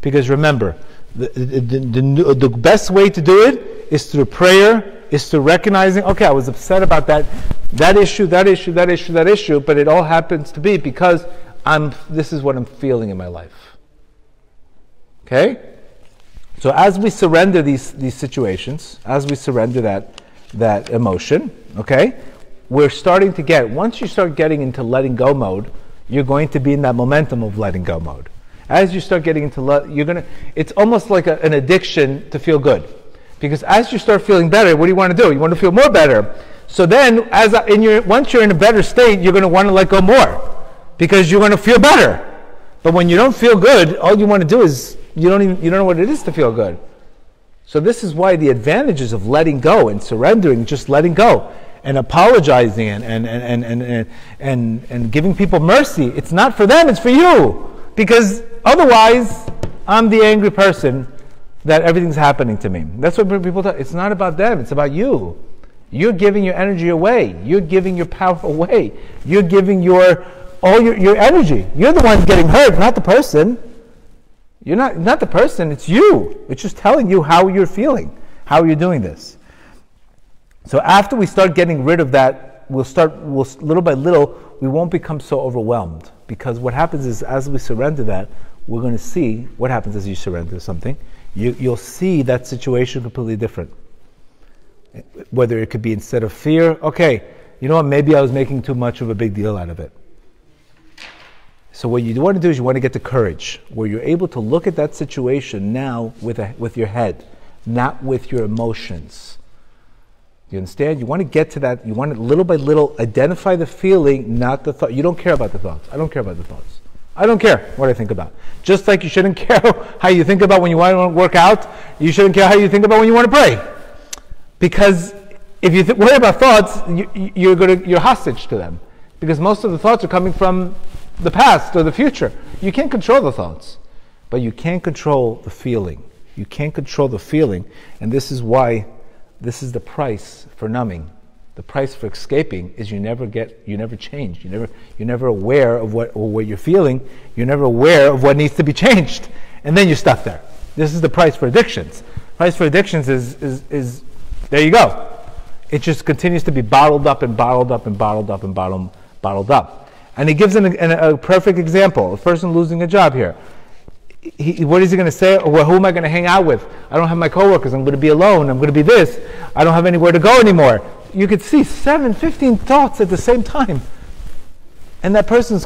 Because remember, the, the, the, the best way to do it is through prayer, is through recognizing, okay, I was upset about that, that issue, that issue, that issue, that issue, but it all happens to be because I'm, this is what I'm feeling in my life. Okay? So as we surrender these, these situations, as we surrender that, that emotion, okay, we're starting to get, once you start getting into letting go mode, you're going to be in that momentum of letting go mode. As you start getting into, le- you're going to, it's almost like a, an addiction to feel good. Because as you start feeling better, what do you want to do? You want to feel more better. So then, as in your, once you're in a better state, you're going to want to let go more because you're going to feel better. But when you don't feel good, all you want to do is you don't even you don't know what it is to feel good. So this is why the advantages of letting go and surrendering, just letting go and apologizing and and, and, and, and, and, and giving people mercy, it's not for them, it's for you. Because otherwise, I'm the angry person that everything's happening to me. That's what people talk. It's not about them, it's about you. You're giving your energy away. You're giving your power away. You're giving your all your, your energy. You're the one getting hurt, not the person. You're not, not the person, it's you. It's just telling you how you're feeling, how you're doing this. So after we start getting rid of that, we'll start, we'll, little by little, we won't become so overwhelmed. Because what happens is, as we surrender that, we're going to see what happens as you surrender something. You, you'll see that situation completely different. Whether it could be instead of fear, okay, you know what, maybe I was making too much of a big deal out of it. So what you want to do is you want to get the courage where you're able to look at that situation now with, a, with your head, not with your emotions. You understand? You want to get to that. You want to little by little identify the feeling, not the thought. You don't care about the thoughts. I don't care about the thoughts. I don't care what I think about. Just like you shouldn't care how you think about when you want to work out, you shouldn't care how you think about when you want to pray. Because if you th- worry about thoughts, you, you're, gonna, you're hostage to them. Because most of the thoughts are coming from the past or the future. You can't control the thoughts, but you can control the feeling. You can't control the feeling, and this is why this is the price for numbing. The price for escaping is you never get, you never change. You never, you're never aware of what, or what you're feeling. You're never aware of what needs to be changed, and then you're stuck there. This is the price for addictions. Price for addictions is, is, is there you go. It just continues to be bottled up and bottled up and bottled up and bottled, bottled up. And he gives an, an, a perfect example a person losing a job here. He, what is he going to say? Well, who am I going to hang out with? I don't have my coworkers. I'm going to be alone. I'm going to be this. I don't have anywhere to go anymore. You could see seven, 15 thoughts at the same time. And that person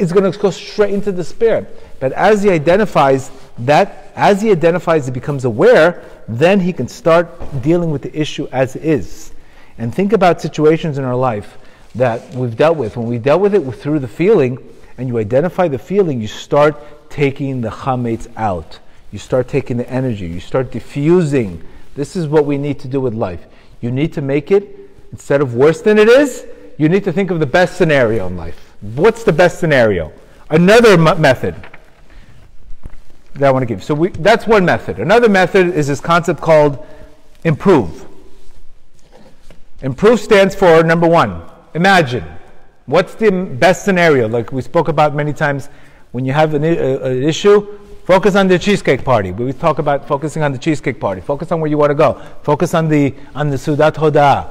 is going to go straight into despair. But as he identifies that, as he identifies, he becomes aware, then he can start dealing with the issue as it is. And think about situations in our life that we've dealt with. When we dealt with it through the feeling, and you identify the feeling, you start taking the chametz out. You start taking the energy. You start diffusing. This is what we need to do with life. You need to make it, instead of worse than it is, you need to think of the best scenario in life. What's the best scenario? Another m- method that I want to give. So we, that's one method. Another method is this concept called improve. Improve stands for number one, Imagine. What's the best scenario? Like we spoke about many times, when you have an, an issue, focus on the cheesecake party. We talk about focusing on the cheesecake party. Focus on where you want to go. Focus on the on the Sudat Hoda.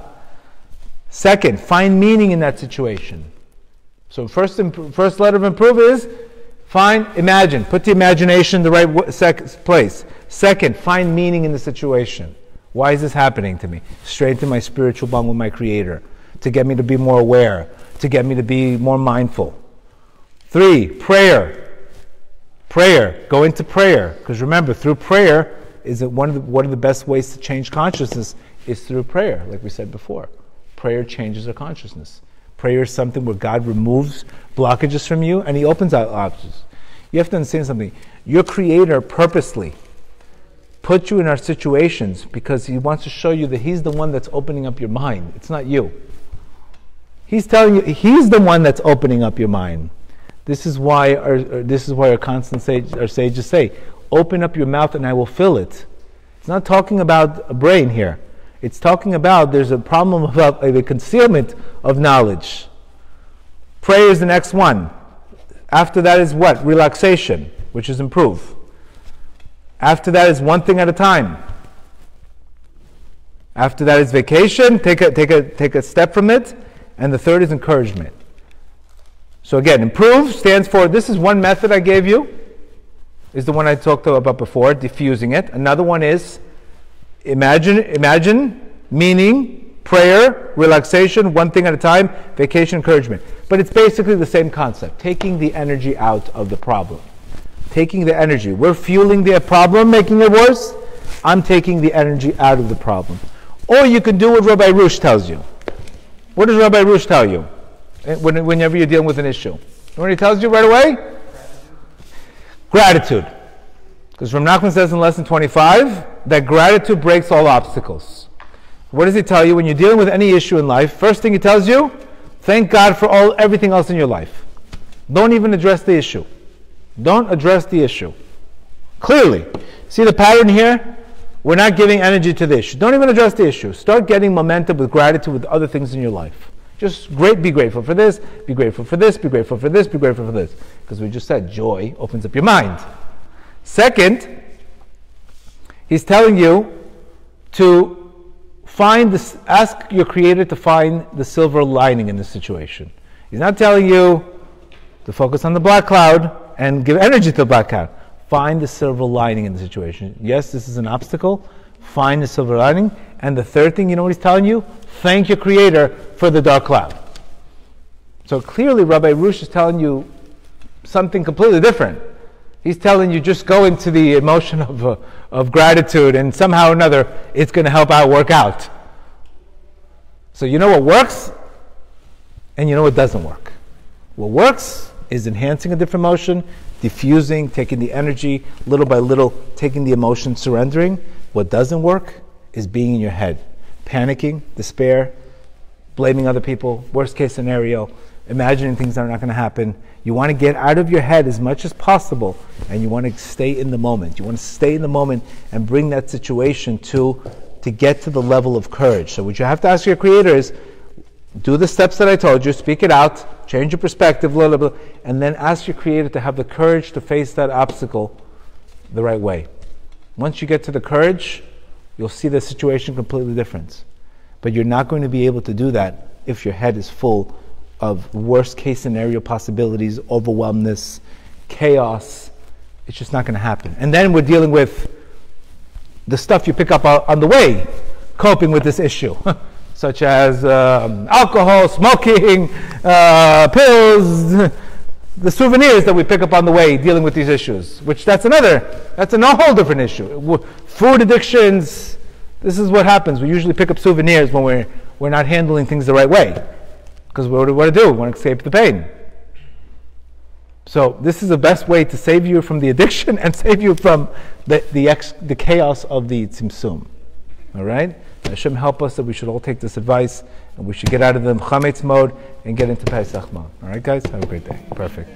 Second, find meaning in that situation. So first, first letter of improve is find, imagine. Put the imagination in the right sec- place. Second, find meaning in the situation. Why is this happening to me? Strengthen my spiritual bond with my Creator to get me to be more aware, to get me to be more mindful. Three, prayer. Prayer. Go into prayer. Because remember, through prayer, is it one of the, one of the best ways to change consciousness is through prayer, like we said before. Prayer changes our consciousness. Prayer is something where God removes blockages from you and He opens out options. You have to understand something. Your Creator purposely put you in our situations because He wants to show you that He's the one that's opening up your mind. It's not you. He's telling you He's the one that's opening up your mind. This is why our, this is why our constant sage, our sages say, "Open up your mouth and I will fill it." It's not talking about a brain here. It's talking about there's a problem about a concealment of knowledge. Prayer is the next one. After that is what? Relaxation, which is improve. After that is one thing at a time. After that is vacation, take a, take a, take a step from it. And the third is encouragement. So again, improve stands for this is one method I gave you, is the one I talked about before, diffusing it. Another one is imagine, imagine, meaning, prayer, relaxation, one thing at a time, vacation, encouragement. But it's basically the same concept, taking the energy out of the problem. Taking the energy. We're fueling the problem, making it worse. I'm taking the energy out of the problem. Or you can do what Rabbi Arush tells you. What does Rabbi Arush tell you eh, whenever you're dealing with an issue? What he tells you right away? Gratitude. Because Rav Nachman says in lesson 25 that gratitude breaks all obstacles. What does he tell you when you're dealing with any issue in life? First thing he tells you, thank God for all everything else in your life. Don't even address the issue. Don't address the issue. Clearly. See the pattern here? We're not giving energy to the issue. Don't even address the issue. Start getting momentum with gratitude with other things in your life. Just great, be grateful for this, be grateful for this, be grateful for this, be grateful for this. Because we just said joy opens up your mind. Second, he's telling you to find this, ask your creator to find the silver lining in this situation. He's not telling you to focus on the black cloud and give energy to the black cloud. Find the silver lining in the situation. Yes, this is an obstacle. Find the silver lining. And the third thing, you know what he's telling you? Thank your creator for the dark cloud. So clearly, Rabbi Arush is telling you something completely different. He's telling you just go into the emotion of, uh, of gratitude and somehow or another it's going to help out work out. So you know what works and you know what doesn't work. What works is enhancing a different emotion, diffusing, taking the energy little by little, taking the emotion, surrendering. What doesn't work is being in your head, panicking, despair, blaming other people, worst case scenario, imagining things that are not going to happen. You want to get out of your head as much as possible and you want to stay in the moment. You want to stay in the moment and bring that situation to, to get to the level of courage. So, what you have to ask your creator is do the steps that I told you, speak it out, change your perspective a little bit, and then ask your creator to have the courage to face that obstacle the right way. Once you get to the courage, you'll see the situation completely different. But you're not going to be able to do that if your head is full of worst case scenario possibilities, overwhelmness, chaos. It's just not going to happen. And then we're dealing with the stuff you pick up on the way, coping with this issue, such as um, alcohol, smoking, uh, pills, the souvenirs that we pick up on the way dealing with these issues, which that's another, that's a whole different issue. Food addictions, this is what happens. We usually pick up souvenirs when we're, we're not handling things the right way. Because what do we want to do? We want to escape the pain. So this is the best way to save you from the addiction and save you from the, the, ex, the chaos of the tzimtzum. All right? Hashem help us that we should all take this advice and we should get out of the chametz mode and get into Pesach mode. All right, guys? Have a great day. Perfect.